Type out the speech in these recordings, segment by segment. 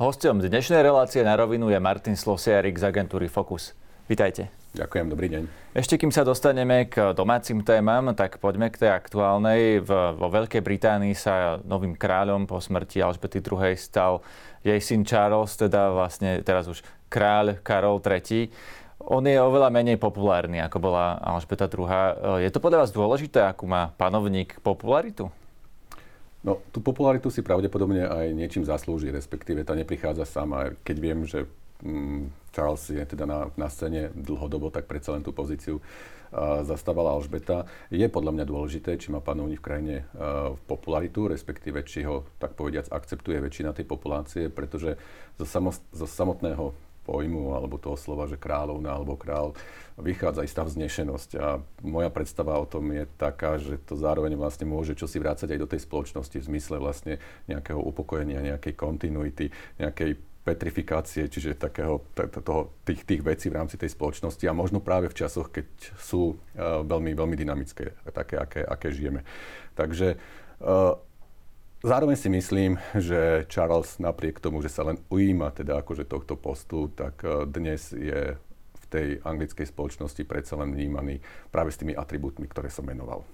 Hostom dnešnej relácie na rovinu je Martin Slosiarik z agentúry Focus. Vítajte. Ďakujem, dobrý deň. Ešte kým sa dostaneme k domácim témam, tak poďme k tej aktuálnej. V, vo Veľkej Británii sa novým kráľom po smrti Alžbety II. stal jej syn Charles, teda vlastne teraz už kráľ Karol III. On je oveľa menej populárny, ako bola Alžbeta II. Je to podľa vás dôležité, akú má panovník popularitu? No, tú popularitu si pravdepodobne aj niečím zaslúži, respektíve tá neprichádza sama. Keď viem, že mm, Charles je teda na, na scéne dlhodobo, tak predsa len tú pozíciu uh, zastávala Alžbeta. Je podľa mňa dôležité, či má panovník v krajine uh, popularitu, respektíve či ho, tak povediac, akceptuje väčšina tej populácie, pretože zo, samo, zo samotného pojmu alebo toho slova, že kráľovna alebo král, vychádza istá vznešenosť. A moja predstava o tom je taká, že to zároveň vlastne môže čosi vrácať aj do tej spoločnosti v zmysle vlastne nejakého upokojenia, nejakej kontinuity, nejakej petrifikácie, čiže takého, toho, tých, tých vecí v rámci tej spoločnosti a možno práve v časoch, keď sú uh, veľmi, veľmi dynamické, také, aké, aké žijeme. Takže uh, Zároveň si myslím, že Charles napriek tomu, že sa len ujíma teda akože tohto postu, tak e, dnes je v tej anglickej spoločnosti predsa len vnímaný práve s tými atribútmi, ktoré som menoval.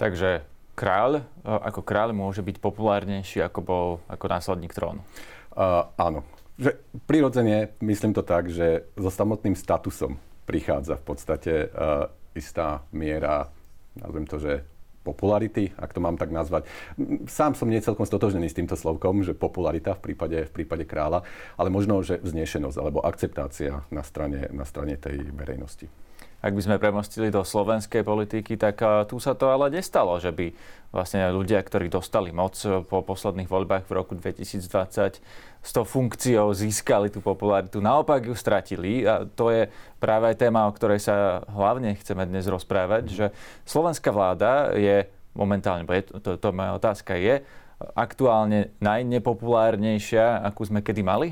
Takže kráľ, e, ako kráľ môže byť populárnejší ako bol ako následník trónu? Uh, áno. Že prirodzene myslím to tak, že so samotným statusom prichádza v podstate uh, istá miera, nazvem to, že popularity, ak to mám tak nazvať. Sám som nie celkom stotožnený s týmto slovkom, že popularita v prípade, v prípade kráľa, ale možno, že vznešenosť alebo akceptácia na strane, na strane tej verejnosti. Ak by sme premostili do slovenskej politiky, tak tu sa to ale nestalo, že by vlastne ľudia, ktorí dostali moc po posledných voľbách v roku 2020 s tou funkciou získali tú popularitu, naopak ju stratili. A to je práve aj téma, o ktorej sa hlavne chceme dnes rozprávať, mm. že slovenská vláda je momentálne, bo je, to, to, to moja otázka je, aktuálne najnepopulárnejšia, akú sme kedy mali?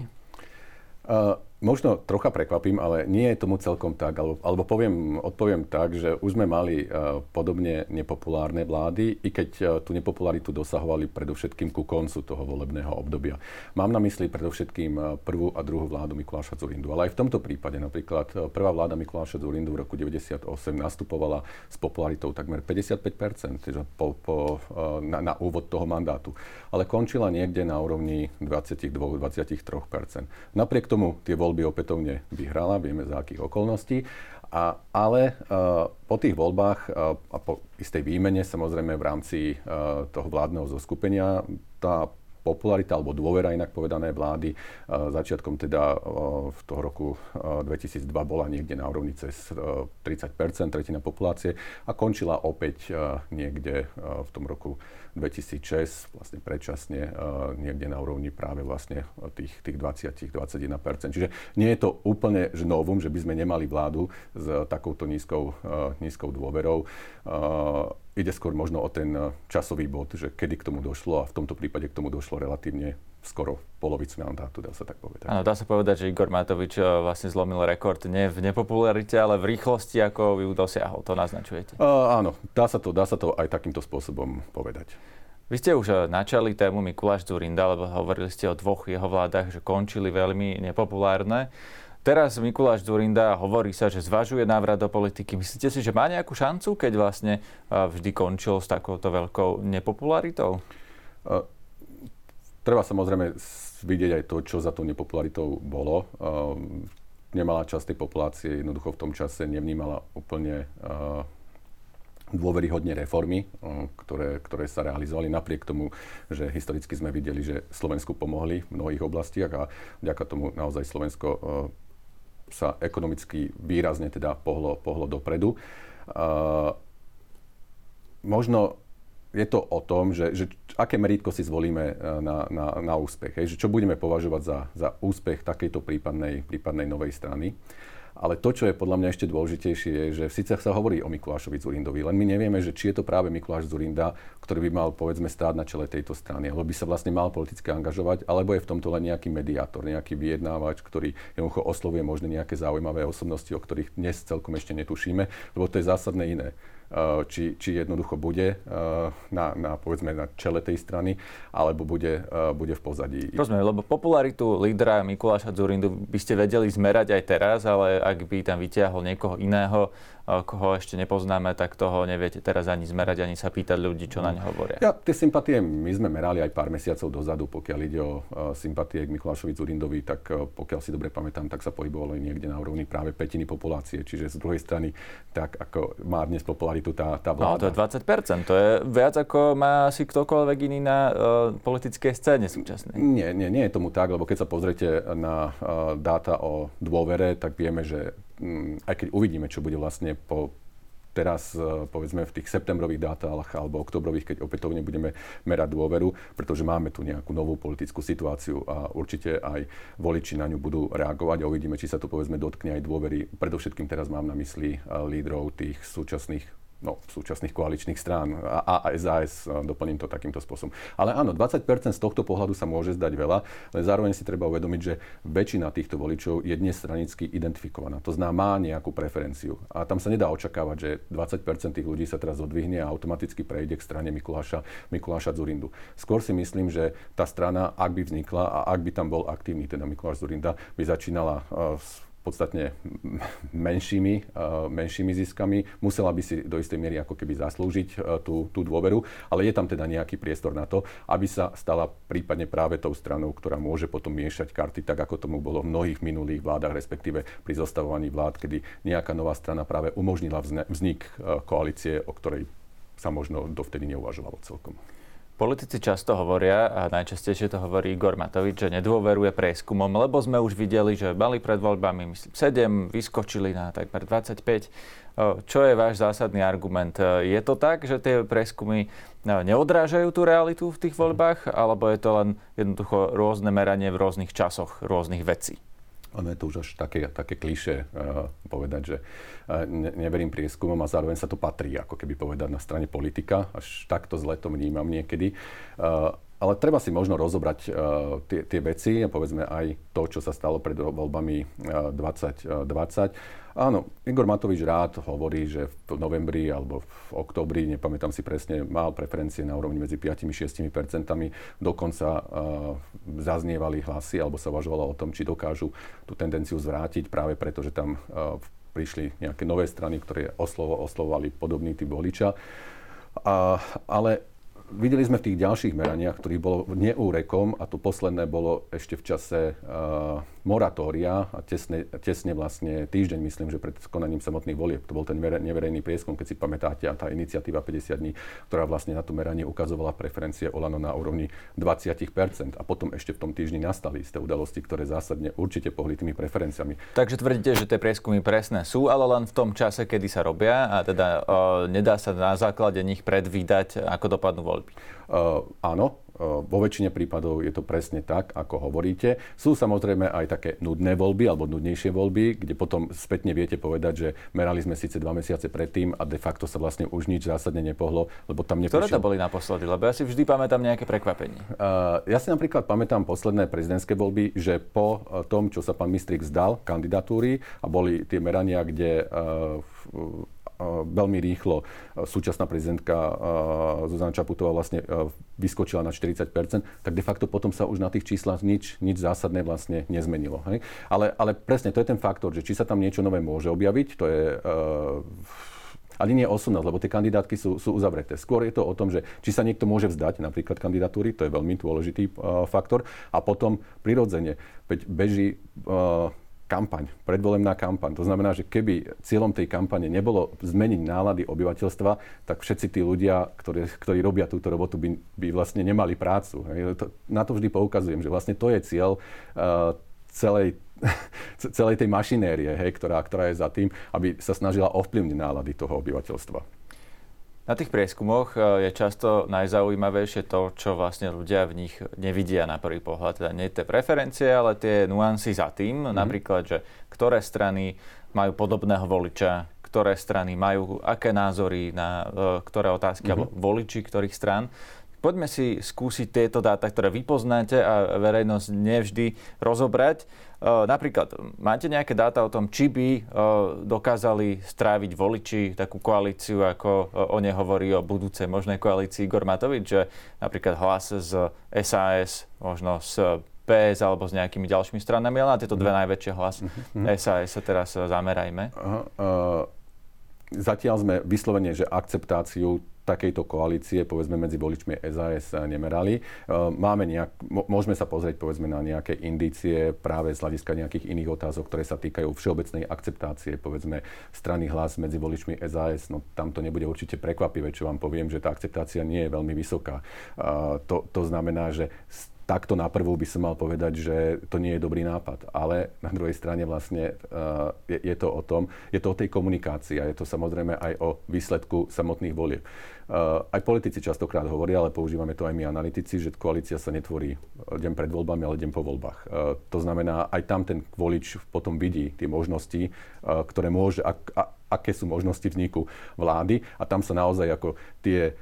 Uh, možno trocha prekvapím, ale nie je tomu celkom tak, alebo, alebo poviem, odpoviem tak, že už sme mali uh, podobne nepopulárne vlády, i keď uh, tú nepopularitu dosahovali predovšetkým ku koncu toho volebného obdobia. Mám na mysli predovšetkým uh, prvú a druhú vládu Mikuláša Zurindu, ale aj v tomto prípade napríklad prvá vláda Mikuláša Zurindu v roku 98 nastupovala s popularitou takmer 55%, čiže po, po, na, na úvod toho mandátu, ale končila niekde na úrovni 22-23%. Napriek tomu tie voľby opätovne vyhrala, vieme za akých okolností. A, ale uh, po tých voľbách uh, a po istej výmene, samozrejme v rámci uh, toho vládneho zoskupenia, tá popularita alebo dôvera inak povedané vlády začiatkom teda v toho roku 2002 bola niekde na úrovni cez 30 tretina populácie a končila opäť niekde v tom roku 2006 vlastne predčasne uh, niekde na úrovni práve vlastne tých, tých 20-21%. Čiže nie je to úplne že novum, že by sme nemali vládu s takouto nízkou, nízkou dôverou. Ide skôr možno o ten časový bod, že kedy k tomu došlo a v tomto prípade k tomu došlo relatívne skoro polovicu mandátu, dá sa tak povedať. Áno, dá sa povedať, že Igor Matovič vlastne zlomil rekord nie v nepopularite, ale v rýchlosti, ako ju dosiahol. To naznačujete? Uh, áno, dá sa, to, dá sa to aj takýmto spôsobom povedať. Vy ste už eh, načali tému Mikuláš Zurinda, lebo hovorili ste o dvoch jeho vládach, že končili veľmi nepopulárne. Teraz Mikuláš Zurinda hovorí sa, že zvažuje návrat do politiky. Myslíte si, že má nejakú šancu, keď vlastne eh, vždy končil s takouto veľkou nepopularitou? Uh, treba samozrejme vidieť aj to, čo za tou nepopularitou bolo. Uh, nemalá časť tej populácie jednoducho v tom čase nevnímala úplne uh, dôveryhodne reformy, ktoré, ktoré sa realizovali napriek tomu, že historicky sme videli, že Slovensku pomohli v mnohých oblastiach a vďaka tomu naozaj Slovensko sa ekonomicky výrazne teda pohlo, pohlo dopredu. Možno je to o tom, že, že aké merítko si zvolíme na, na, na úspech. Hej? Že čo budeme považovať za, za úspech takejto prípadnej, prípadnej novej strany. Ale to, čo je podľa mňa ešte dôležitejšie, je, že síce sa hovorí o Mikulášovi Zurindovi, len my nevieme, že či je to práve Mikuláš Zurinda, ktorý by mal, povedzme, stáť na čele tejto strany, alebo by sa vlastne mal politicky angažovať, alebo je v tomto len nejaký mediátor, nejaký vyjednávač, ktorý jednoducho oslovuje možno nejaké zaujímavé osobnosti, o ktorých dnes celkom ešte netušíme, lebo to je zásadné iné či, či jednoducho bude na, na, povedzme, na čele tej strany, alebo bude, bude v pozadí. Rozumiem, lebo popularitu lídra Mikuláša Zurindu by ste vedeli zmerať aj teraz, ale ak by tam vytiahol niekoho iného, koho ešte nepoznáme, tak toho neviete teraz ani zmerať, ani sa pýtať ľudí, čo na ne hovoria. Ja, tie sympatie my sme merali aj pár mesiacov dozadu, pokiaľ ide o sympatie k Mikulášovi Zurindovi, tak pokiaľ si dobre pamätám, tak sa pohybovalo niekde na úrovni práve petiny populácie. Čiže z druhej strany, tak ako má dnes popularitu tá, tá vláda. No, to je 20%, to je viac ako má si ktokoľvek iný na uh, politickej scéne súčasnej. Nie, nie, nie je tomu tak, lebo keď sa pozriete na uh, dáta o dôvere, tak vieme, že Mm, aj keď uvidíme, čo bude vlastne po teraz, e, povedzme, v tých septembrových dátach alebo oktobrových, keď opätovne budeme merať dôveru, pretože máme tu nejakú novú politickú situáciu a určite aj voliči na ňu budú reagovať a uvidíme, či sa to, povedzme, dotkne aj dôvery. Predovšetkým teraz mám na mysli lídrov tých súčasných no, súčasných koaličných strán a, a SAS, doplním to takýmto spôsobom. Ale áno, 20% z tohto pohľadu sa môže zdať veľa, ale zároveň si treba uvedomiť, že väčšina týchto voličov je dnes stranicky identifikovaná. To znamená, má nejakú preferenciu. A tam sa nedá očakávať, že 20% tých ľudí sa teraz odvihne a automaticky prejde k strane Mikuláša, Mikuláša Zurindu. Skôr si myslím, že tá strana, ak by vznikla a ak by tam bol aktívny teda Mikuláš Zurinda, by začínala uh, podstatne menšími, eh, menšími ziskami. Musela by si do istej miery ako keby zaslúžiť eh, tú, tú dôveru, ale je tam teda nejaký priestor na to, aby sa stala prípadne práve tou stranou, ktorá môže potom miešať karty, tak ako tomu bolo v mnohých minulých vládach, respektíve pri zostavovaní vlád, kedy nejaká nová strana práve umožnila vznik eh, koalície, o ktorej sa možno dovtedy neuvažovalo celkom. Politici často hovoria, a najčastejšie to hovorí Igor Matovič, že nedôveruje prieskumom, lebo sme už videli, že mali pred voľbami, myslím, 7, vyskočili na takmer 25. Čo je váš zásadný argument? Je to tak, že tie prieskumy neodrážajú tú realitu v tých voľbách, alebo je to len jednoducho rôzne meranie v rôznych časoch rôznych vecí? Ono je to už až také, také kliše uh, povedať, že uh, ne, neverím prieskumom a zároveň sa to patrí, ako keby povedať na strane politika. Až takto zle to vnímam niekedy. Uh, ale treba si možno rozobrať uh, tie, tie veci a povedzme aj to, čo sa stalo pred voľbami uh, 2020. Áno, Igor Matovič rád hovorí, že v novembri alebo v oktobri, nepamätám si presne, mal preferencie na úrovni medzi 5-6 percentami. Dokonca uh, zaznievali hlasy alebo sa uvažovalo o tom, či dokážu tú tendenciu zvrátiť práve preto, že tam uh, prišli nejaké nové strany, ktoré oslovo, oslovovali podobný typ voliča. Uh, ale videli sme v tých ďalších meraniach, ktorých bolo neúrekom, a to posledné bolo ešte v čase uh, moratória a tesne, tesne vlastne týždeň, myslím, že pred konaním samotných volieb. To bol ten neverejný prieskum, keď si pamätáte, a tá iniciatíva 50 dní, ktorá vlastne na to meranie ukazovala preferencie Olano na úrovni 20% A potom ešte v tom týždni nastali isté udalosti, ktoré zásadne určite pohli tými preferenciami. Takže tvrdíte, že tie prieskumy presné sú, ale len v tom čase, kedy sa robia a teda uh, nedá sa na základe nich predvídať, ako dopadnú voľby. Uh, áno, vo väčšine prípadov je to presne tak, ako hovoríte. Sú samozrejme aj také nudné voľby alebo nudnejšie voľby, kde potom spätne viete povedať, že merali sme síce dva mesiace predtým a de facto sa vlastne už nič zásadne nepohlo, lebo tam neprišiel... Ktoré to boli naposledy? Lebo ja si vždy pamätám nejaké prekvapenie. Uh, ja si napríklad pamätám posledné prezidentské voľby, že po tom, čo sa pán Mistrik zdal kandidatúry a boli tie merania, kde uh, veľmi rýchlo súčasná prezidentka Zuzana Čaputová vlastne vyskočila na 40% tak de facto potom sa už na tých číslach nič, nič zásadné vlastne nezmenilo. Hej? Ale, ale presne to je ten faktor, že či sa tam niečo nové môže objaviť, to je ale nie osobnosť, lebo tie kandidátky sú, sú uzavreté. Skôr je to o tom, že či sa niekto môže vzdať napríklad kandidatúry, to je veľmi dôležitý uh, faktor. A potom prirodzene, veď beží uh, kampaň, predvolebná kampaň. To znamená, že keby cieľom tej kampane nebolo zmeniť nálady obyvateľstva, tak všetci tí ľudia, ktorí, ktorí robia túto robotu, by, by vlastne nemali prácu. Na to vždy poukazujem, že vlastne to je cieľ uh, celej celej tej mašinérie, hej, ktorá, ktorá je za tým, aby sa snažila ovplyvniť nálady toho obyvateľstva. Na tých prieskumoch e, je často najzaujímavejšie to, čo vlastne ľudia v nich nevidia na prvý pohľad. Teda nie tie preferencie, ale tie nuancy za tým. Mm-hmm. Napríklad, že ktoré strany majú podobného voliča, ktoré strany majú aké názory na uh, ktoré otázky, mm-hmm. alebo voliči ktorých stran. poďme si skúsiť tieto dáta, ktoré vy poznáte a verejnosť nevždy rozobrať. Napríklad, máte nejaké dáta o tom, či by dokázali stráviť voliči takú koalíciu, ako o nej hovorí o budúcej možnej koalícii Igor Matovič, že napríklad hlas z SAS, možno z PS alebo s nejakými ďalšími stranami, ale na tieto dve mhm. najväčšie hlas SAS mhm. sa teraz zamerajme. Uh, uh, zatiaľ sme vyslovene, že akceptáciu takejto koalície, povedzme medzi voličmi SAS nemerali. E, máme nejak, môžeme sa pozrieť povedzme na nejaké indície práve z hľadiska nejakých iných otázok, ktoré sa týkajú všeobecnej akceptácie, povedzme strany hlas medzi voličmi SAS. No tam to nebude určite prekvapivé, čo vám poviem, že tá akceptácia nie je veľmi vysoká. E, to, to znamená, že takto na prvú by som mal povedať, že to nie je dobrý nápad. Ale na druhej strane vlastne uh, je, je to o tom, je to o tej komunikácii a je to samozrejme aj o výsledku samotných volieb. Aj politici častokrát hovoria, ale používame to aj my analytici, že koalícia sa netvorí deň pred voľbami, ale deň po voľbách. Uh, to znamená, aj tam ten volič potom vidí tie možnosti, uh, ktoré môže, ak, a, aké sú možnosti vzniku vlády a tam sa naozaj ako tie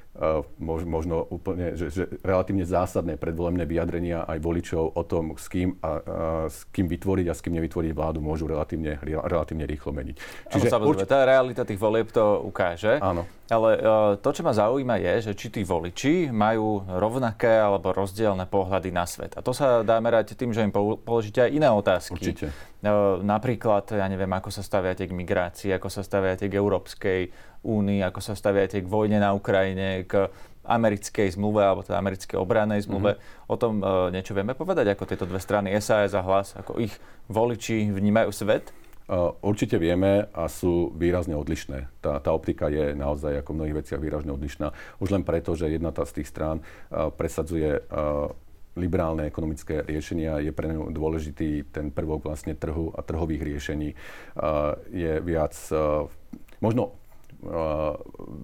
možno úplne, že, že relatívne zásadné predvolebné vyjadrenia aj voličov o tom, s kým, a, uh, s kým vytvoriť a s kým nevytvoriť vládu môžu relatívne, relatívne rýchlo meniť. Čiže Áno, urč... tá realita tých volieb to ukáže. Áno. Ale uh, to, čo ma zaujíma, je, že či tí voliči majú rovnaké alebo rozdielne pohľady na svet. A to sa dá merať tým, že im položíte aj iné otázky. Určite. Uh, napríklad, ja neviem, ako sa staviate k migrácii, ako sa staviate k Európskej únii, ako sa staviate k vojne na Ukrajine, k americkej zmluve alebo teda americkej obranej zmluve. Mm-hmm. O tom uh, niečo vieme povedať, ako tieto dve strany SAS a Hlas, ako ich voliči vnímajú svet? Určite vieme a sú výrazne odlišné. Tá, tá optika je naozaj ako v mnohých veciach výrazne odlišná. Už len preto, že jedna tá z tých strán presadzuje liberálne ekonomické riešenia, je pre ňu dôležitý ten prvok vlastne trhu a trhových riešení. Je viac, možno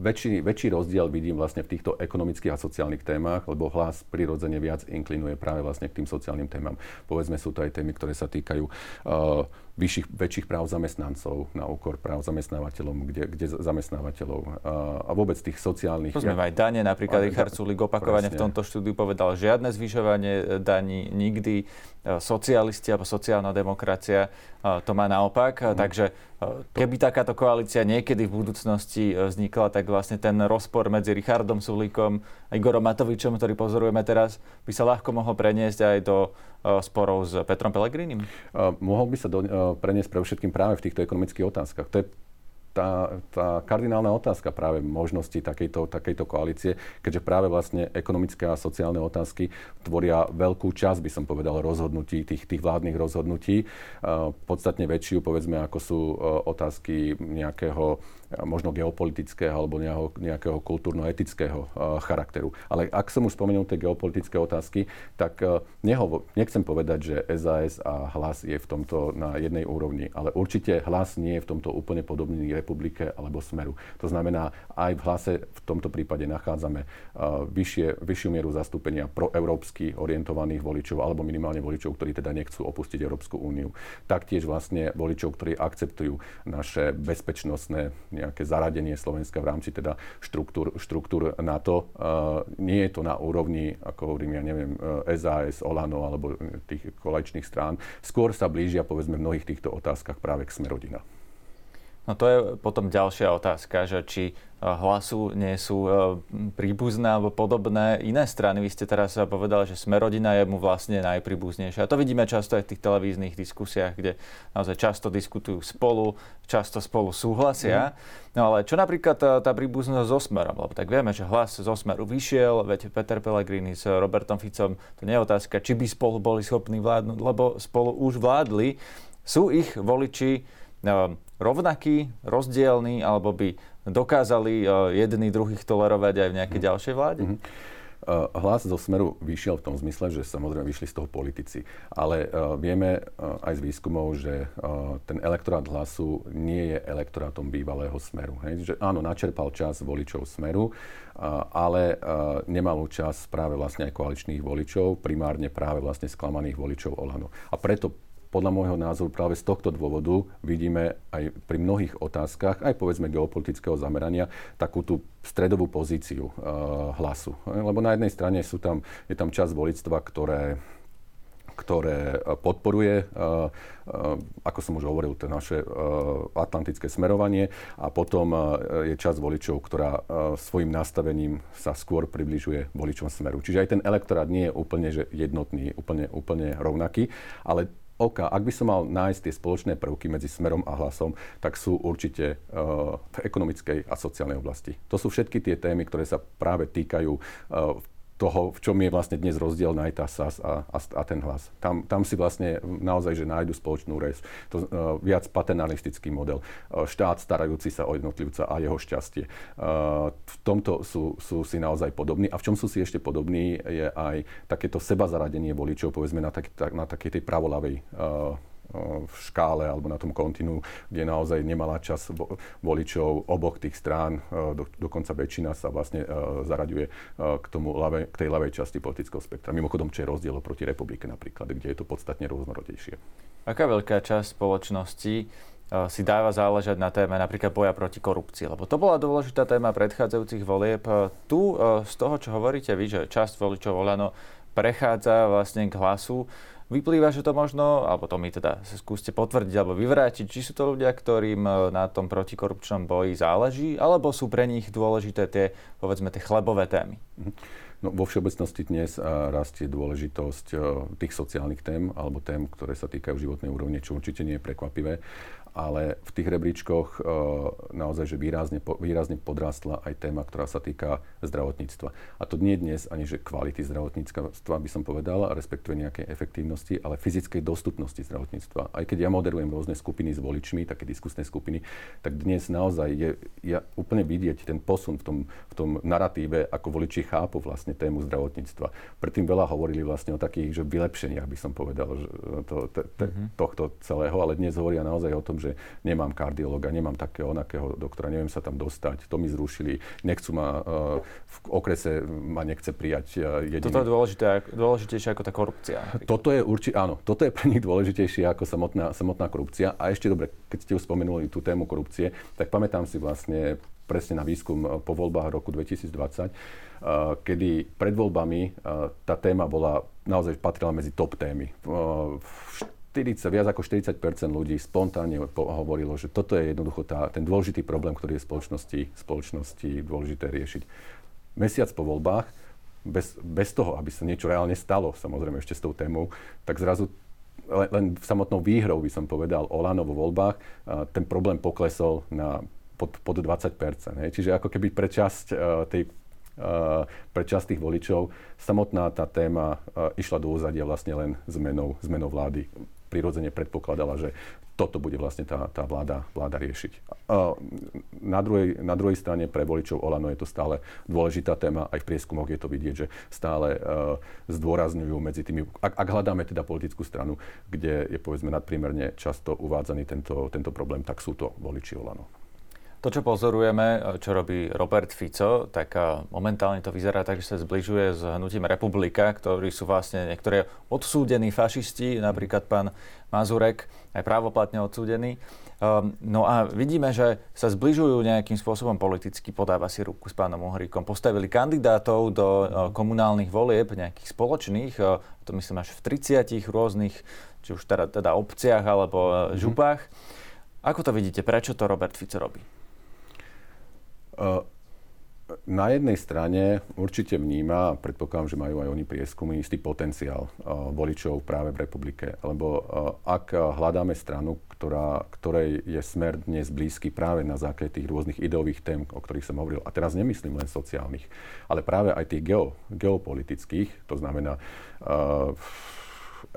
väčší, väčší rozdiel vidím vlastne v týchto ekonomických a sociálnych témach, lebo hlas prirodzene viac inklinuje práve vlastne k tým sociálnym témam. Povedzme, sú to aj témy, ktoré sa týkajú uh, vyšších, väčších práv zamestnancov na úkor práv zamestnávateľov, kde, kde zamestnávateľov a, a vôbec tých sociálnych... To sme aj dane, napríklad Richard Sulik opakovane v tomto štúdiu povedal, žiadne zvyšovanie e, daní nikdy, e, socialisti alebo sociálna demokracia e, to má naopak, mm. takže keby takáto koalícia niekedy v budúcnosti vznikla, tak vlastne ten rozpor medzi Richardom Sulíkom a Igorom Matovičom, ktorý pozorujeme teraz, by sa ľahko mohol preniesť aj do sporov s Petrom Pelegrínim? Mohol by sa do, preniesť pre všetkým práve v týchto ekonomických otázkach. To je tá, tá kardinálna otázka práve možnosti takejto, takejto koalície, keďže práve vlastne ekonomické a sociálne otázky tvoria veľkú časť, by som povedal, rozhodnutí, tých, tých vládnych rozhodnutí. Podstatne väčšiu, povedzme, ako sú otázky nejakého možno geopolitického alebo nejakého kultúrno-etického charakteru. Ale ak som už spomenul tie geopolitické otázky, tak nehovo, nechcem povedať, že SAS a hlas je v tomto na jednej úrovni, ale určite hlas nie je v tomto úplne podobný republike alebo smeru. To znamená, aj v hlase v tomto prípade nachádzame uh, vyššie, vyššiu mieru zastúpenia proeurópsky orientovaných voličov alebo minimálne voličov, ktorí teda nechcú opustiť Európsku úniu. Taktiež vlastne voličov, ktorí akceptujú naše bezpečnostné nejaké zaradenie Slovenska v rámci teda štruktúr, štruktúr NATO. Uh, nie je to na úrovni, ako hovorím, ja neviem, SAS, uh, Olano alebo tých kolečných strán. Skôr sa blížia, povedzme, v mnohých týchto otázkach práve k Smerodina. No to je potom ďalšia otázka, že či e, hlasu nie sú e, príbuzné alebo podobné iné strany. Vy ste teraz povedali, že Smerodina je mu vlastne najpríbuznejšia. A to vidíme často aj v tých televíznych diskusiách, kde naozaj často diskutujú spolu, často spolu súhlasia. Mm. No ale čo napríklad tá, tá príbuznosť so Smerom? Lebo tak vieme, že hlas zo Smeru vyšiel, veď Peter Pellegrini s Robertom Ficom, to nie je otázka, či by spolu boli schopní vládnuť, lebo spolu už vládli. Sú ich voliči Ehm, rovnakí, rozdielní, alebo by dokázali eh, jedný druhých tolerovať aj v nejakej mm. ďalšej vláde? Mm-hmm. Hlas zo Smeru vyšiel v tom zmysle, že samozrejme vyšli z toho politici. Ale uh, vieme uh, aj z výskumov, že uh, ten elektorát hlasu nie je elektorátom bývalého Smeru. Hej? Že áno, načerpal čas voličov Smeru, ale nemal čas práve vlastne aj koaličných voličov, primárne práve vlastne sklamaných voličov Olano. A preto podľa môjho názoru práve z tohto dôvodu vidíme aj pri mnohých otázkach, aj povedzme geopolitického zamerania, takú tú stredovú pozíciu uh, hlasu. Lebo na jednej strane sú tam, je tam časť volictva, ktoré ktoré e, podporuje, e, e, ako som už hovoril, to naše atlantické smerovanie a potom je časť voličov, ktorá svojim nastavením sa skôr približuje voličom smeru. Čiže aj ten elektorát nie je úplne že jednotný, úplne, úplne rovnaký, ale OK, ak by som mal nájsť tie spoločné prvky medzi smerom a hlasom, tak sú určite uh, v ekonomickej a sociálnej oblasti. To sú všetky tie témy, ktoré sa práve týkajú uh, toho, v čom je vlastne dnes rozdiel na tá SAS a, a, a ten hlas. Tam, tam si vlastne naozaj, že nájdu spoločnú res. To uh, viac paternalistický model. Uh, štát starajúci sa o jednotlivca a jeho šťastie. Uh, v tomto sú, sú si naozaj podobní. A v čom sú si ešte podobní je aj takéto seba zaradenie voličov, povedzme na, tak, na takej tej pravolavej uh, v škále alebo na tom kontinu, kde naozaj nemala čas voličov oboch tých strán, do, dokonca väčšina sa vlastne zaraďuje k, tomu ľave, k tej ľavej časti politického spektra. Mimochodom, čo je rozdiel proti republike napríklad, kde je to podstatne rôznorodejšie. Aká veľká časť spoločnosti si dáva záležať na téme napríklad boja proti korupcii, lebo to bola dôležitá téma predchádzajúcich volieb. Tu z toho, čo hovoríte vy, že časť voličov Olano prechádza vlastne k hlasu, Vyplýva, že to možno, alebo to mi teda skúste potvrdiť alebo vyvrátiť, či sú to ľudia, ktorým e, na tom protikorupčnom boji záleží, alebo sú pre nich dôležité tie, povedzme, tie chlebové témy. Mhm. No, vo všeobecnosti dnes rastie dôležitosť e, tých sociálnych tém alebo tém, ktoré sa týkajú životnej úrovne, čo určite nie je prekvapivé ale v tých rebríčkoch e, naozaj, že výrazne, výrazne podrástla aj téma, ktorá sa týka zdravotníctva. A to nie dnes ani, že kvality zdravotníctva by som povedal, respektíve nejakej efektívnosti, ale fyzickej dostupnosti zdravotníctva. Aj keď ja moderujem rôzne skupiny s voličmi, také diskusné skupiny, tak dnes naozaj je ja úplne vidieť ten posun v tom, v tom naratíve, ako voliči chápu vlastne tému zdravotníctva. Predtým veľa hovorili vlastne o takých že vylepšeniach, by som povedal, že to, to, to, mm-hmm. tohto celého, ale dnes hovoria naozaj o tom, že že nemám kardiologa, nemám takého, onakého doktora, neviem sa tam dostať, to mi zrušili, nechcú ma, uh, v okrese ma nechce prijať uh, jediný. Toto je dôležité, dôležitejšie ako tá korupcia. Toto je určite, áno, toto je pre nich dôležitejšie ako samotná, samotná korupcia. A ešte dobre, keď ste už spomenuli tú tému korupcie, tak pamätám si vlastne presne na výskum uh, po voľbách roku 2020, kedy pred voľbami tá téma bola, naozaj patrila medzi top témy. 40, viac ako 40% ľudí spontánne hovorilo, že toto je jednoducho tá, ten dôležitý problém, ktorý je spoločnosti, spoločnosti dôležité riešiť. Mesiac po voľbách, bez, bez toho, aby sa niečo reálne stalo, samozrejme ešte s tou témou, tak zrazu len, len samotnou výhrou by som povedal Olano vo voľbách, ten problém poklesol na pod, pod 20 hej. Čiže ako keby pre časť uh, tej Uh, pre časť tých voličov samotná tá téma uh, išla do úzadia vlastne len zmenou, zmenou vlády prirodzene predpokladala, že toto bude vlastne tá, tá vláda, vláda riešiť. Na, druhej, na druhej strane pre voličov Olano je to stále dôležitá téma, aj v prieskumoch je to vidieť, že stále uh, zdôrazňujú medzi tými, ak, ak hľadáme teda politickú stranu, kde je povedzme nadprimerne často uvádzaný tento, tento problém, tak sú to voliči Olano. To, čo pozorujeme, čo robí Robert Fico, tak momentálne to vyzerá tak, že sa zbližuje s hnutím Republika, ktorí sú vlastne niektoré odsúdení fašisti, napríklad pán Mazurek, aj právoplatne odsúdený. Um, no a vidíme, že sa zbližujú nejakým spôsobom politicky, podáva si ruku s pánom Uhríkom. Postavili kandidátov do uh, komunálnych volieb, nejakých spoločných, uh, to myslím až v 30 rôznych, či už teda, teda obciach alebo uh, župách. Mm-hmm. Ako to vidíte? Prečo to Robert Fico robí? Na jednej strane určite vníma, a predpokladám, že majú aj oni prieskumy, istý potenciál voličov práve v republike. Lebo ak hľadáme stranu, ktorá, ktorej je smer dnes blízky práve na základe tých rôznych ideových tém, o ktorých som hovoril, a teraz nemyslím len sociálnych, ale práve aj tých geo, geopolitických, to znamená uh,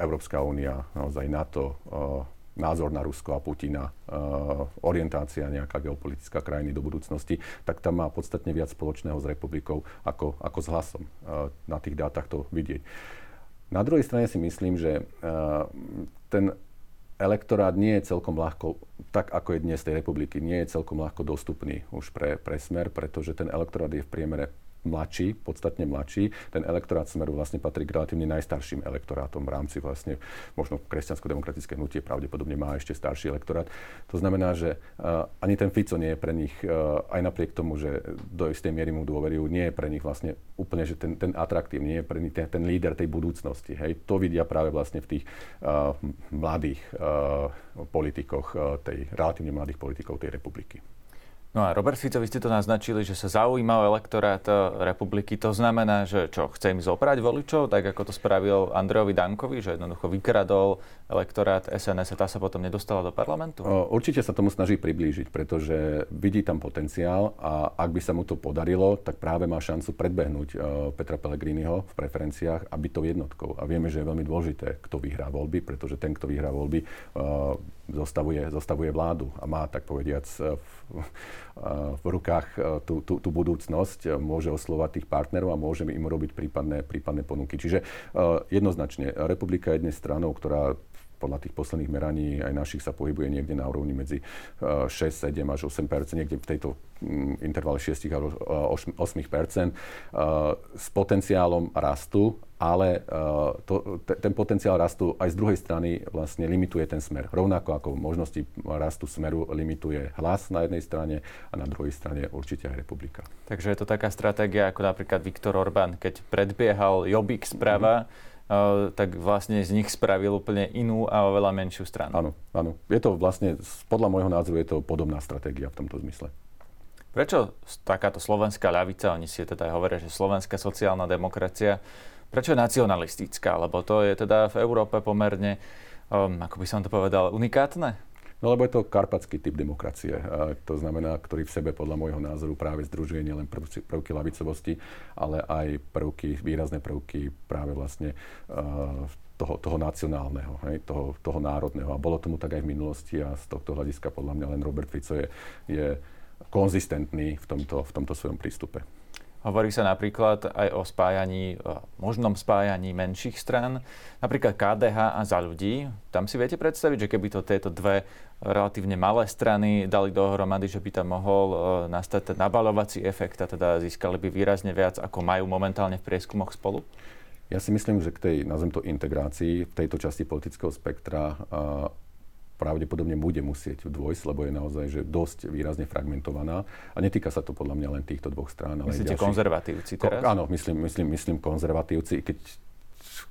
Európska únia, naozaj NATO, uh, názor na Rusko a Putina, uh, orientácia nejaká geopolitická krajiny do budúcnosti, tak tam má podstatne viac spoločného s republikou ako, ako s hlasom. Uh, na tých dátach to vidieť. Na druhej strane si myslím, že uh, ten elektorát nie je celkom ľahko, tak ako je dnes tej republiky, nie je celkom ľahko dostupný už pre, pre smer, pretože ten elektorát je v priemere mladší, podstatne mladší. Ten elektorát Smeru vlastne patrí k relatívne najstarším elektorátom v rámci vlastne možno kresťansko-demokratické hnutie pravdepodobne má ešte starší elektorát. To znamená, že uh, ani ten Fico nie je pre nich, uh, aj napriek tomu, že do istej miery mu dôverujú, nie je pre nich vlastne úplne, že ten, ten atraktívny, nie je pre nich ten, ten líder tej budúcnosti. Hej. To vidia práve vlastne v tých uh, mladých uh, politikoch, uh, tej relatívne mladých politikov tej republiky. No a Robert Fico, vy ste to naznačili, že sa zaujíma o elektorát eh, republiky. To znamená, že čo, chce im zoprať voličov, tak ako to spravil Andrejovi Dankovi, že jednoducho vykradol elektorát SNS a tá sa potom nedostala do parlamentu? Určite sa tomu snaží priblížiť, pretože vidí tam potenciál a ak by sa mu to podarilo, tak práve má šancu predbehnúť Petra Pellegriniho v preferenciách a byť to jednotkou. A vieme, že je veľmi dôležité, kto vyhrá voľby, pretože ten, kto vyhrá voľby, zostavuje, zostavuje vládu a má, tak povediac, v, v rukách tú, tú, tú budúcnosť, môže oslovať tých partnerov a môže im urobiť prípadné, prípadné ponuky. Čiže jednoznačne, republika je dnes stranou, ktorá podľa tých posledných meraní aj našich sa pohybuje niekde na úrovni medzi 6, 7 až 8 niekde v tejto mm, intervale 6 až 8% s potenciálom rastu ale uh, to, te, ten potenciál rastu aj z druhej strany vlastne limituje ten smer. Rovnako ako možnosti rastu smeru limituje hlas na jednej strane a na druhej strane určite aj republika. Takže je to taká stratégia ako napríklad Viktor Orbán, keď predbiehal Jobbik sprava, mm-hmm. Tak vlastne z nich spravil úplne inú a oveľa menšiu stranu. Áno, áno. Je to vlastne, podľa môjho názoru, je to podobná stratégia v tomto zmysle. Prečo takáto slovenská ľavica, oni si teda hovoria, že slovenská sociálna demokracia, Prečo je nacionalistická? Lebo to je teda v Európe pomerne, um, ako by som to povedal, unikátne? No lebo je to karpatský typ demokracie. To znamená, ktorý v sebe podľa môjho názoru práve združuje nielen prvky, lavicovosti, ale aj prvky, výrazné prvky práve vlastne toho, toho nacionálneho, hej, toho, toho národného. A bolo tomu tak aj v minulosti a z tohto hľadiska podľa mňa len Robert Fico je, je konzistentný v tomto, v tomto svojom prístupe. Hovorí sa napríklad aj o spájaní, možnom spájaní menších stran, napríklad KDH a za ľudí. Tam si viete predstaviť, že keby to tieto dve relatívne malé strany dali dohromady, že by tam mohol e, nastať ten nabalovací efekt a teda získali by výrazne viac, ako majú momentálne v prieskumoch spolu? Ja si myslím, že k tej, nazvem to, integrácii v tejto časti politického spektra pravdepodobne bude musieť dôjsť, lebo je naozaj že dosť výrazne fragmentovaná. A netýka sa to podľa mňa len týchto dvoch strán. Ale Myslíte ďalších... konzervatívci teraz? Ko, áno, myslím, myslím, myslím konzervatívci, keď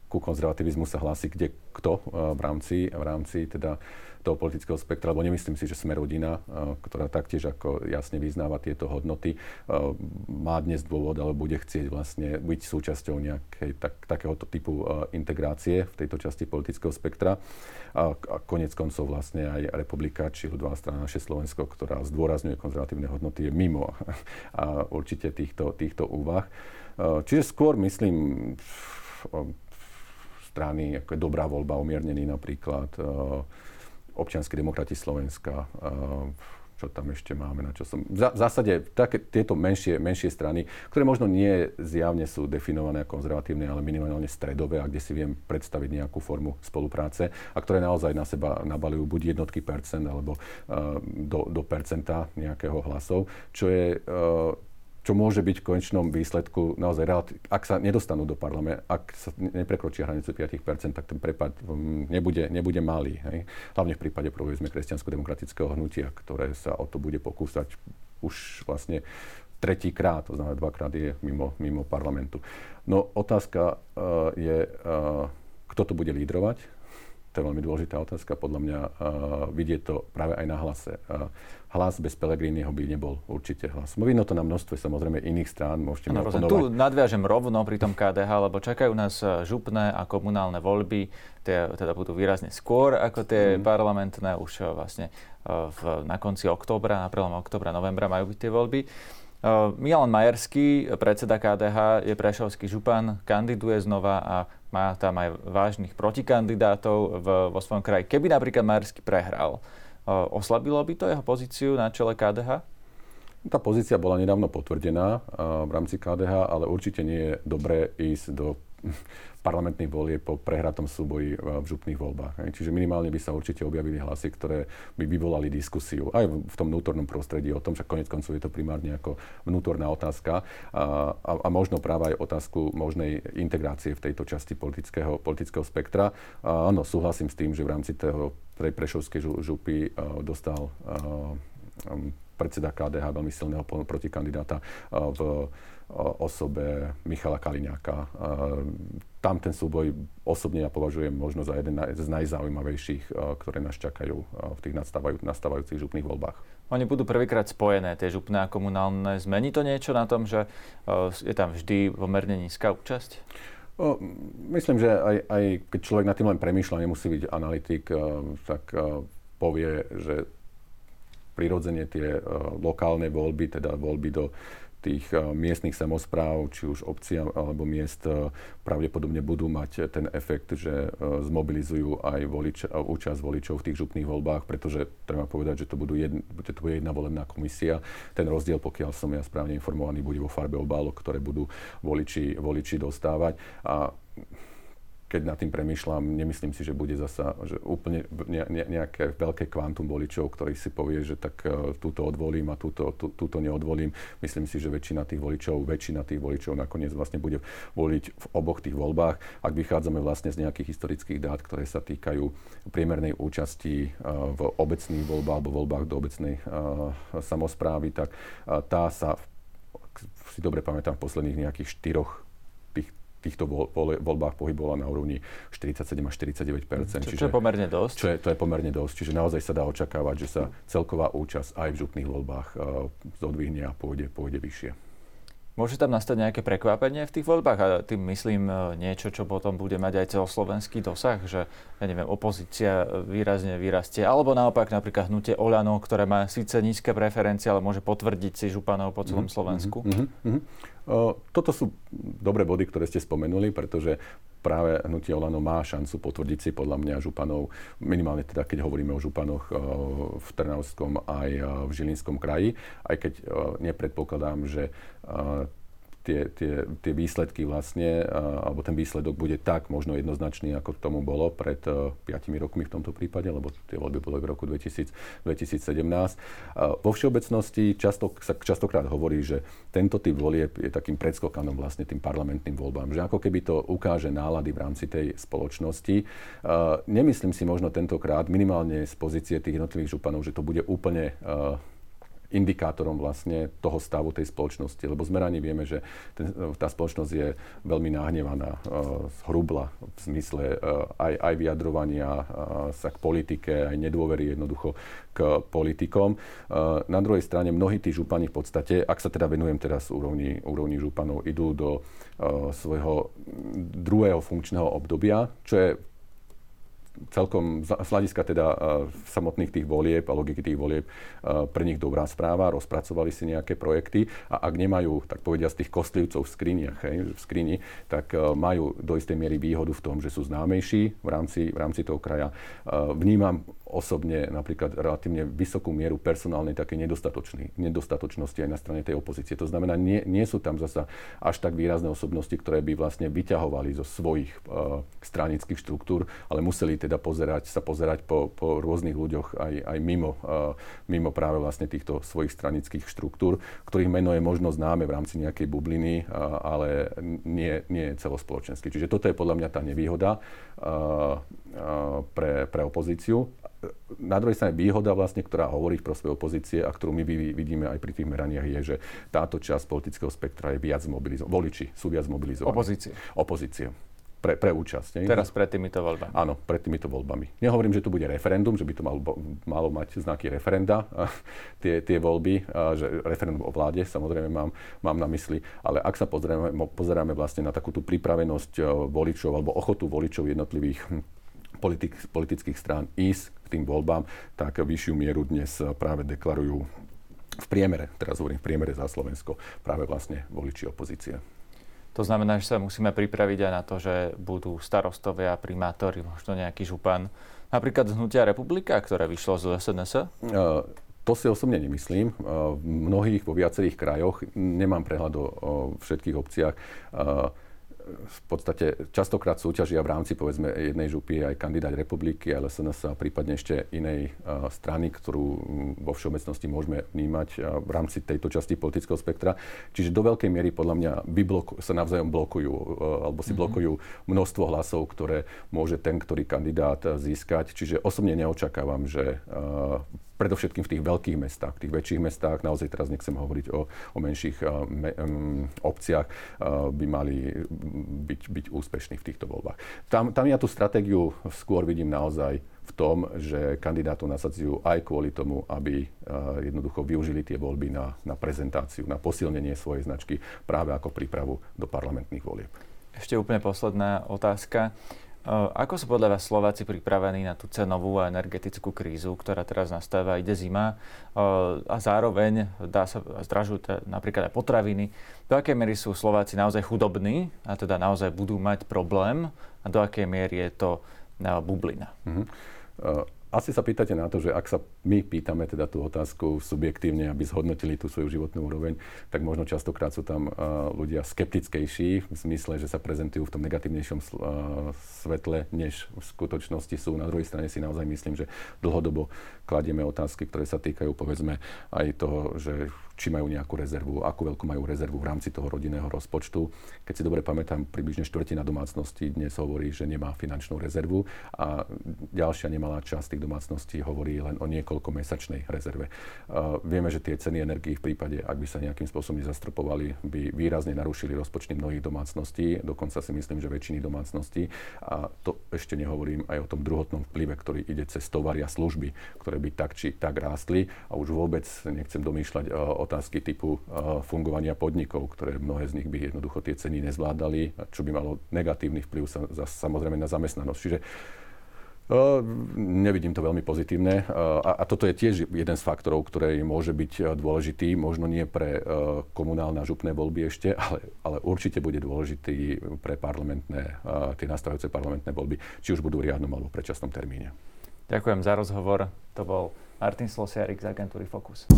ku konzervativizmu sa hlási kde kto uh, v rámci, v rámci teda toho politického spektra, lebo nemyslím si, že sme rodina, uh, ktorá taktiež ako jasne vyznáva tieto hodnoty, uh, má dnes dôvod, alebo bude chcieť vlastne byť súčasťou nejakej tak, takéhoto typu integrácie v tejto časti politického spektra. A, a konec koncov vlastne aj republika, či ľudová strana naše Slovensko, ktorá zdôrazňuje konzervatívne hodnoty, je mimo a určite týchto, týchto úvah. Čiže skôr myslím strany, ako je Dobrá voľba, umiernený napríklad, občianskí demokrati Slovenska, čo tam ešte máme, na čo som... V zásade také, tieto menšie, menšie strany, ktoré možno nie zjavne sú definované ako konzervatívne, ale minimálne stredové a kde si viem predstaviť nejakú formu spolupráce a ktoré naozaj na seba nabalujú buď jednotky percent alebo uh, do, do percenta nejakého hlasov, čo je čo môže byť v konečnom výsledku naozaj ak sa nedostanú do parlamentu, ak sa neprekročia hranicu 5%, tak ten prepad mm, nebude, nebude malý. Hej. Hlavne v prípade povedzme kresťansko-demokratického hnutia, ktoré sa o to bude pokúsať už vlastne tretíkrát, to znamená dvakrát je mimo, mimo parlamentu. No otázka uh, je, uh, kto to bude lídrovať. To je veľmi dôležitá otázka. Podľa mňa uh, vidieť to práve aj na hlase. Uh, hlas bez Pelegriniho by nebol určite hlas. Vidno to na množstve samozrejme iných strán, môžete no, Tu nadviažem rovno pri tom KDH, lebo čakajú nás e, župné a komunálne voľby, tie teda budú výrazne skôr ako tie mm. parlamentné, už e, vlastne e, v, na konci októbra, na prelom októbra, novembra majú byť tie voľby. Milan Majerský, predseda KDH, je prešovský župan, kandiduje znova a má tam aj vážnych protikandidátov v, vo svojom kraji. Keby napríklad Majerský prehral, Oslabilo by to jeho pozíciu na čele KDH? Tá pozícia bola nedávno potvrdená v rámci KDH, ale určite nie je dobré ísť do parlamentných volie po prehratom súboji v župných voľbách. Čiže minimálne by sa určite objavili hlasy, ktoré by vyvolali diskusiu aj v tom vnútornom prostredí o tom, že konec koncov je to primárne ako vnútorná otázka a, a, a možno práve aj otázku možnej integrácie v tejto časti politického, politického spektra. A, áno, súhlasím s tým, že v rámci toho, tej prešovskej župy uh, dostal uh, um, predseda KDH veľmi silného protikandidáta v osobe Michala Kaliňáka. Tam ten súboj osobne ja považujem možno za jeden z najzaujímavejších, ktoré nás čakajú v tých nastávajúcich župných voľbách. Oni budú prvýkrát spojené, tie župné a komunálne. Zmení to niečo na tom, že je tam vždy pomerne nízka účasť? O, myslím, že aj, aj keď človek nad tým len premýšľa, nemusí byť analytik, tak povie, že prirodzene tie lokálne voľby, teda voľby do tých eh, miestnych samozpráv, či už obcí alebo miest, eh, pravdepodobne budú mať ten efekt, že eh, zmobilizujú aj volič, účasť voličov v tých župných voľbách, pretože treba povedať, že to, budú jedn, že to bude jedna volebná komisia. Ten rozdiel, pokiaľ som ja správne informovaný, bude vo farbe obálok, ktoré budú voliči, voliči dostávať. A keď nad tým premýšľam, nemyslím si, že bude zasa že úplne ne, ne, nejaké veľké kvantum voličov, ktorý si povie, že tak uh, túto odvolím a túto, tú, túto neodvolím. Myslím si, že väčšina tých voličov, väčšina tých voličov nakoniec vlastne bude voliť v oboch tých voľbách. Ak vychádzame vlastne z nejakých historických dát, ktoré sa týkajú priemernej účasti uh, v obecných voľbách alebo voľbách do obecnej uh, samozprávy, tak tá sa, si dobre pamätám, v posledných nejakých štyroch týchto voľbách pohybovala na úrovni 47 až 49 Čo, čo je pomerne dosť. Čo je, to je pomerne dosť. Čiže naozaj sa dá očakávať, že sa celková účasť aj v župných voľbách uh, zodvihne a pôjde, pôjde vyššie. Môže tam nastať nejaké prekvapenie v tých voľbách? A tým myslím e, niečo, čo potom bude mať aj celoslovenský dosah, že ja neviem, opozícia výrazne vyrastie. Alebo naopak napríklad hnutie Oľano, ktoré má síce nízke preferencie, ale môže potvrdiť si županov po celom mm-hmm. Slovensku. Mm-hmm. Toto sú dobré body, ktoré ste spomenuli, pretože práve hnutie Olano má šancu potvrdiť si podľa mňa županov, minimálne teda keď hovoríme o županoch v Trnavskom aj v Žilinskom kraji, aj keď nepredpokladám, že tie, tie, tie výsledky vlastne, alebo ten výsledok bude tak možno jednoznačný, ako tomu bolo pred 5 rokmi v tomto prípade, lebo tie voľby boli v roku 2000, 2017. Vo všeobecnosti často, sa častokrát hovorí, že tento typ volieb je takým predskokanom vlastne tým parlamentným voľbám, že ako keby to ukáže nálady v rámci tej spoločnosti. Nemyslím si možno tentokrát minimálne z pozície tých jednotlivých županov, že to bude úplne indikátorom vlastne toho stavu tej spoločnosti. Lebo zmeranie vieme, že ten, tá spoločnosť je veľmi nahnevaná, uh, hrubla v zmysle uh, aj, aj vyjadrovania uh, sa k politike, aj nedôvery jednoducho k politikom. Uh, na druhej strane mnohí tí župani v podstate, ak sa teda venujem teraz úrovni, úrovni županov, idú do uh, svojho druhého funkčného obdobia, čo je celkom z hľadiska teda uh, samotných tých volieb a logiky tých volieb uh, pre nich dobrá správa, rozpracovali si nejaké projekty a ak nemajú, tak povedia, z tých kostlivcov v skriniach, hej, v skrini, tak uh, majú do istej miery výhodu v tom, že sú známejší v rámci, v rámci toho kraja. Vnímam osobne napríklad relatívne vysokú mieru personálnej také nedostatočnosti aj na strane tej opozície. To znamená, nie, nie sú tam zasa až tak výrazné osobnosti, ktoré by vlastne vyťahovali zo svojich uh, stranických štruktúr, ale museli teda pozerať, sa pozerať po, po rôznych ľuďoch aj, aj mimo, mimo práve vlastne týchto svojich stranických štruktúr, ktorých meno je možno známe v rámci nejakej bubliny, ale nie, nie celospoločenské. Čiže toto je podľa mňa tá nevýhoda pre, pre opozíciu na druhej strane výhoda vlastne, ktorá hovorí v prospech opozície a ktorú my vidíme aj pri tých meraniach je, že táto časť politického spektra je viac mobilizovaná. Voliči sú viac mobilizovaní. Opozície. Opozície. Pre, pre účasť. Nie? Teraz pred týmito voľbami. Áno, pred týmito voľbami. Nehovorím, že tu bude referendum, že by to malo, malo mať znaky referenda, tie, tie voľby, že referendum o vláde, samozrejme mám, mám na mysli, ale ak sa pozeráme, pozeráme vlastne na takú tú pripravenosť voličov alebo ochotu voličov jednotlivých politik, politických strán ísť k tým voľbám, tak vyššiu mieru dnes práve deklarujú v priemere, teraz hovorím v priemere za Slovensko, práve vlastne voliči opozície. To znamená, že sa musíme pripraviť aj na to, že budú starostovia, primátori, možno nejaký župan, napríklad z Hnutia republika, ktoré vyšlo z SNS? Uh, to si osobne nemyslím. V mnohých, vo viacerých krajoch, nemám prehľad o všetkých obciach, v podstate častokrát súťažia v rámci povedzme jednej župy aj kandidát republiky, ale SNS a prípadne ešte inej strany, ktorú vo všeobecnosti môžeme vnímať v rámci tejto časti politického spektra. Čiže do veľkej miery podľa mňa bloku, sa navzájom blokujú alebo si mm-hmm. blokujú množstvo hlasov, ktoré môže ten, ktorý kandidát získať. Čiže osobne neočakávam, že predovšetkým v tých veľkých mestách, v tých väčších mestách, naozaj teraz nechcem hovoriť o, o menších uh, me, um, obciach, uh, by mali byť, byť úspešní v týchto voľbách. Tam, tam ja tú stratégiu skôr vidím naozaj v tom, že kandidátov nasadzujú aj kvôli tomu, aby uh, jednoducho využili tie voľby na, na prezentáciu, na posilnenie svojej značky práve ako prípravu do parlamentných volieb. Ešte úplne posledná otázka. Ako sú podľa vás Slováci pripravení na tú cenovú a energetickú krízu, ktorá teraz nastáva, ide zima a zároveň dá sa zdražujú napríklad aj potraviny. Do akej miery sú Slováci naozaj chudobní a teda naozaj budú mať problém a do akej miery je to bublina? Mm-hmm. Uh asi sa pýtate na to, že ak sa my pýtame teda tú otázku subjektívne, aby zhodnotili tú svoju životnú úroveň, tak možno častokrát sú tam uh, ľudia skeptickejší v zmysle, že sa prezentujú v tom negatívnejšom uh, svetle, než v skutočnosti sú. Na druhej strane si naozaj myslím, že dlhodobo kladieme otázky, ktoré sa týkajú povedzme aj toho, že či majú nejakú rezervu, akú veľkú majú rezervu v rámci toho rodinného rozpočtu. Keď si dobre pamätám, približne štvrtina domácností dnes hovorí, že nemá finančnú rezervu a ďalšia nemalá časť tých domácností hovorí len o niekoľko mesačnej rezerve. Uh, vieme, že tie ceny energií v prípade, ak by sa nejakým spôsobom nezastropovali, by výrazne narušili rozpočty mnohých domácností, dokonca si myslím, že väčšiny domácností. A to ešte nehovorím aj o tom druhotnom vplyve, ktorý ide cez tovary a služby, ktoré by tak či tak rástli. A už vôbec nechcem domýšľať o otázky typu uh, fungovania podnikov, ktoré mnohé z nich by jednoducho tie ceny nezvládali, čo by malo negatívny vplyv za, samozrejme na zamestnanosť. Čiže Uh, nevidím to veľmi pozitívne a, toto je tiež jeden z faktorov, ktorý môže byť dôležitý, možno nie pre komunálne a župné voľby ešte, ale, ale určite bude dôležitý pre parlamentné, tie nastávajúce parlamentné voľby, či už budú v riadnom alebo predčasnom termíne. Ďakujem za rozhovor. To bol Martin Slosiarik z agentúry Focus.